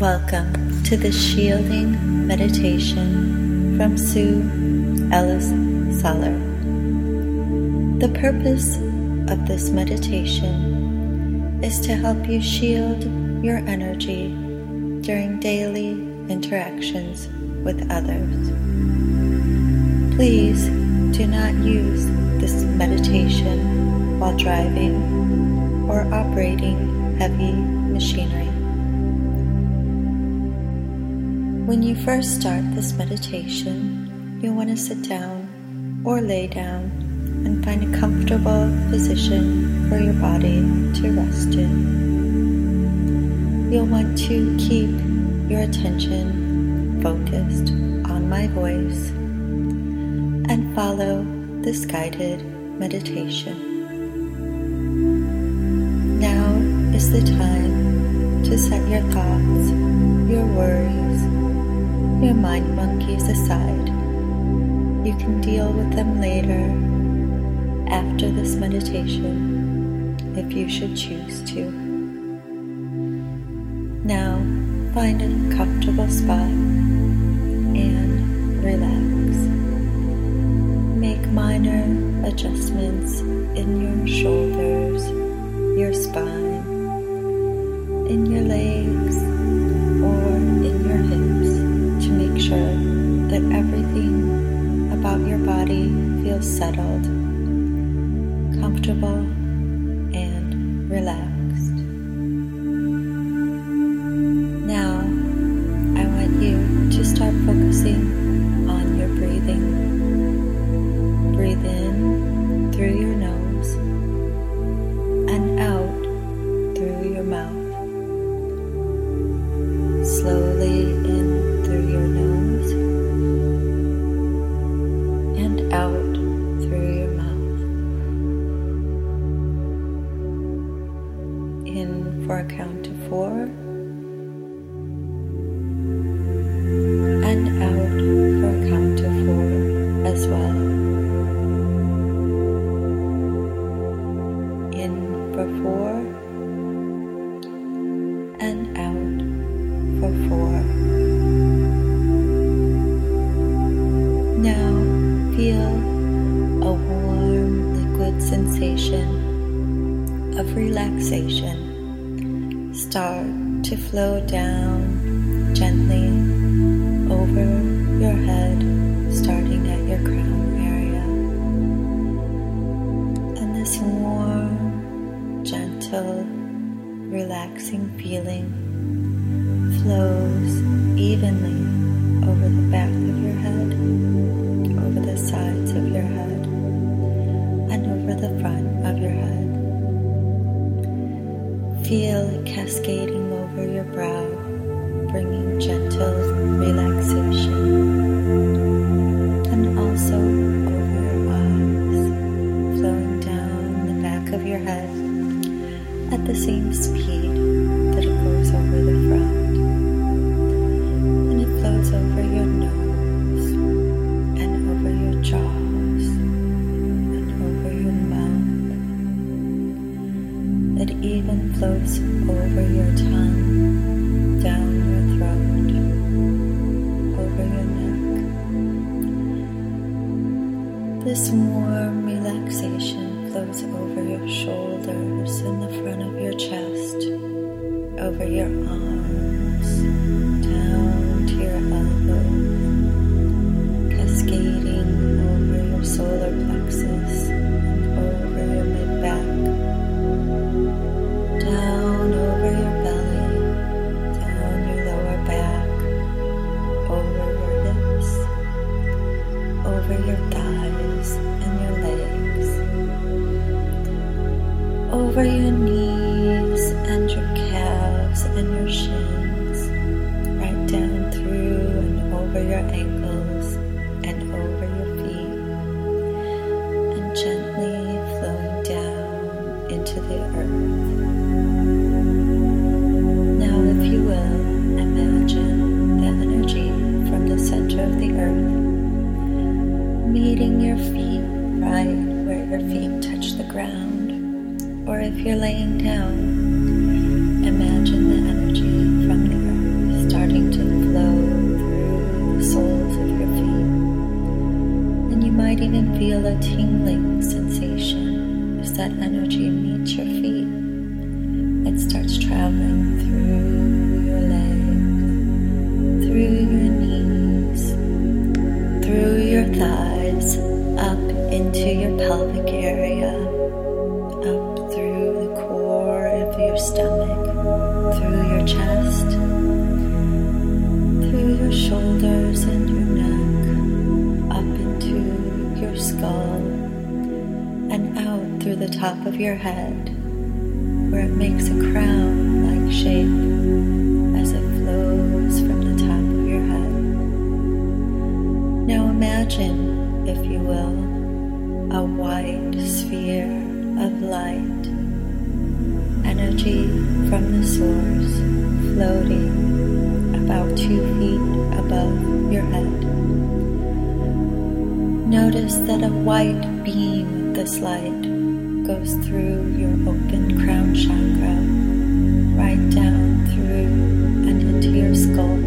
Welcome to the Shielding Meditation from Sue Ellis Soller. The purpose of this meditation is to help you shield your energy during daily interactions with others. Please do not use this meditation while driving or operating heavy machinery. When you first start this meditation, you'll want to sit down or lay down and find a comfortable position for your body to rest in. You'll want to keep your attention focused on my voice and follow this guided meditation. Now is the time to set your thoughts, your worries, your mind monkeys aside. You can deal with them later after this meditation if you should choose to. Now find a comfortable spot and relax. Make minor adjustments in your shoulders, your spine, in your legs, everything about your body feels settled, comfortable, and relaxed. Of relaxation start to flow down gently over your head, starting at your crown area. And this warm, gentle, relaxing feeling flows evenly at the same speed that it goes over the front. And it flows over your nose and over your jaws and over your mouth. It even flows over your tongue, down your throat, over your neck. This warm relaxation flows over your shoulders in the front of your chest, over your arms, that energy meets your feet. It starts traveling through your legs, through your knees, through your thighs, up into your pelvic area, up through the core of your stomach, through your chest, through your shoulders and your neck, through the top of your head, where it makes a crown like shape as it flows from the top of your head. Now imagine, if you will, a white sphere of light, energy from the source floating about two feet above your head. Notice that a white beam of this light goes through your open crown chakra, right down through and into your skull,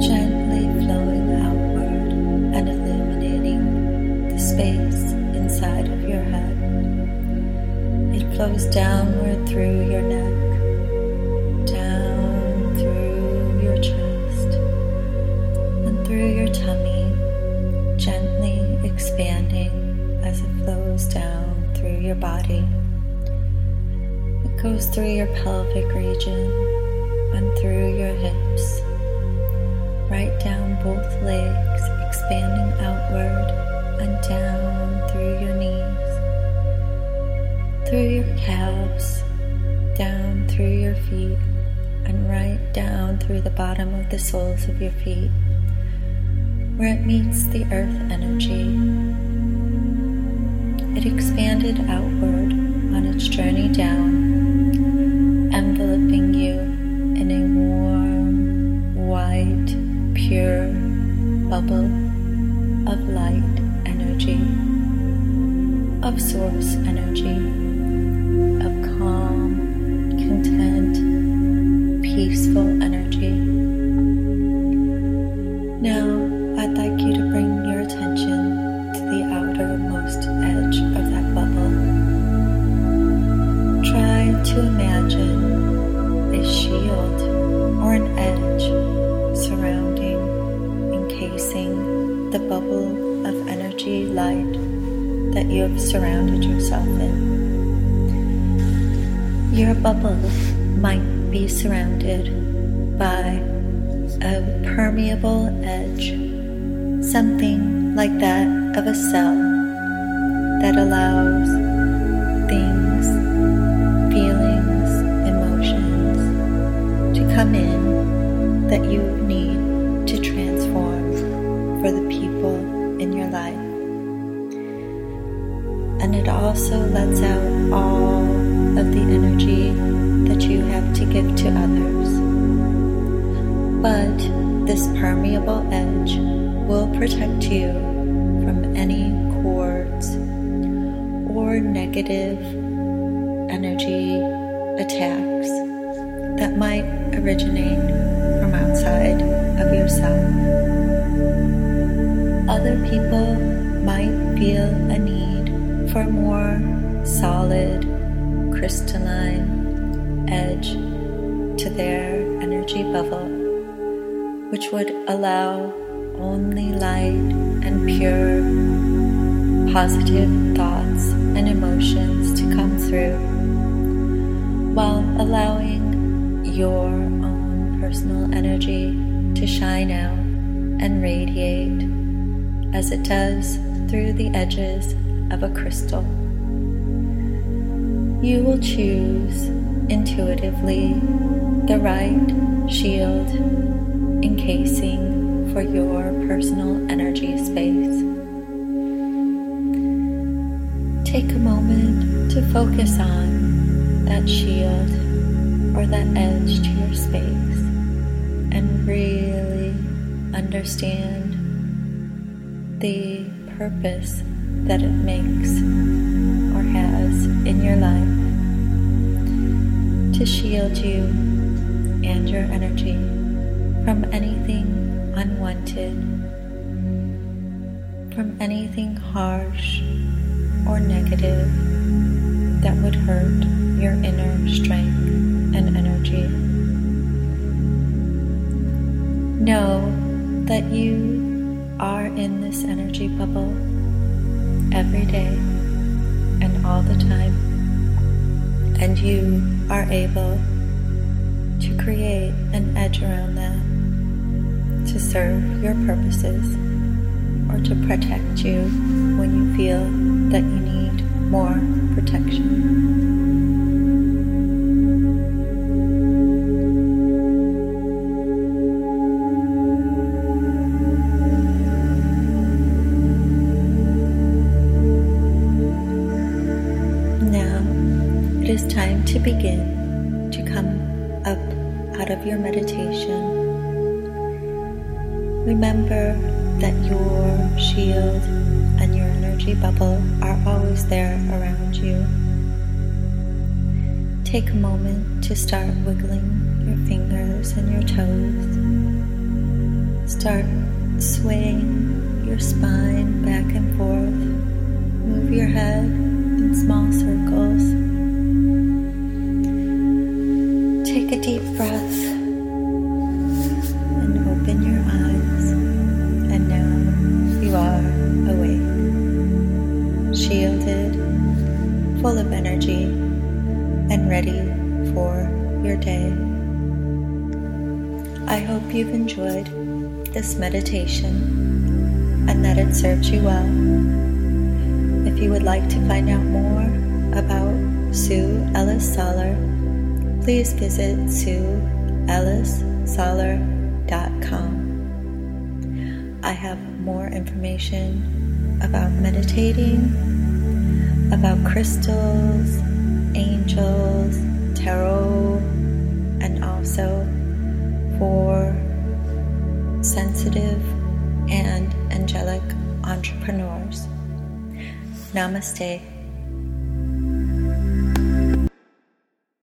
gently flowing outward and illuminating the space inside of your head. It flows downward through your neck, down through your chest, and through your tummy, flows down through your body. It goes through your pelvic region and through your hips, right down both legs, expanding outward and down through your knees, through your calves, down through your feet, and right down through the bottom of the soles of your feet, where it meets the earth energy it expanded outward on its journey down, enveloping you in a warm, white, pure bubble of light energy, of source energy, of calm, that you have surrounded yourself in. Your bubble might be surrounded by a permeable edge, something like that of a cell that allows also lets out all of the energy that you have to give to others. But this permeable edge will protect you from any cords or negative energy attacks that might originate from outside of yourself. Other people might feel a need for more solid, crystalline edge to their energy bubble, which would allow only light and pure, positive thoughts and emotions to come through, while allowing your own personal energy to shine out and radiate as it does through the edges of a crystal. You will choose intuitively the right shield encasing for your personal energy space. Take a moment to focus on that shield or that edge to your space and really understand the purpose that it makes in your life to shield you and your energy from anything unwanted, from anything harsh or negative that would hurt your inner strength and energy. Know that you are in this energy bubble every day and all the time, and you are able to create an edge around that to serve your purposes or to protect you when you feel that you need more protection. Time to begin to come up out of your meditation. Remember that your shield and your energy bubble are always there around you. Take a moment to start wiggling your fingers and your toes. Start swaying your spine back and forth. Move your head in small circles. Take a deep breath and open your eyes. And now you are awake, shielded, full of energy, and ready for your day. I hope you've enjoyed this meditation and that it served you well. If you would like to find out more about Sue Ellis Solar, please visit SueEllisSolar.com. I have more information about meditating, about crystals, angels, tarot, and also for sensitive and angelic entrepreneurs. Namaste.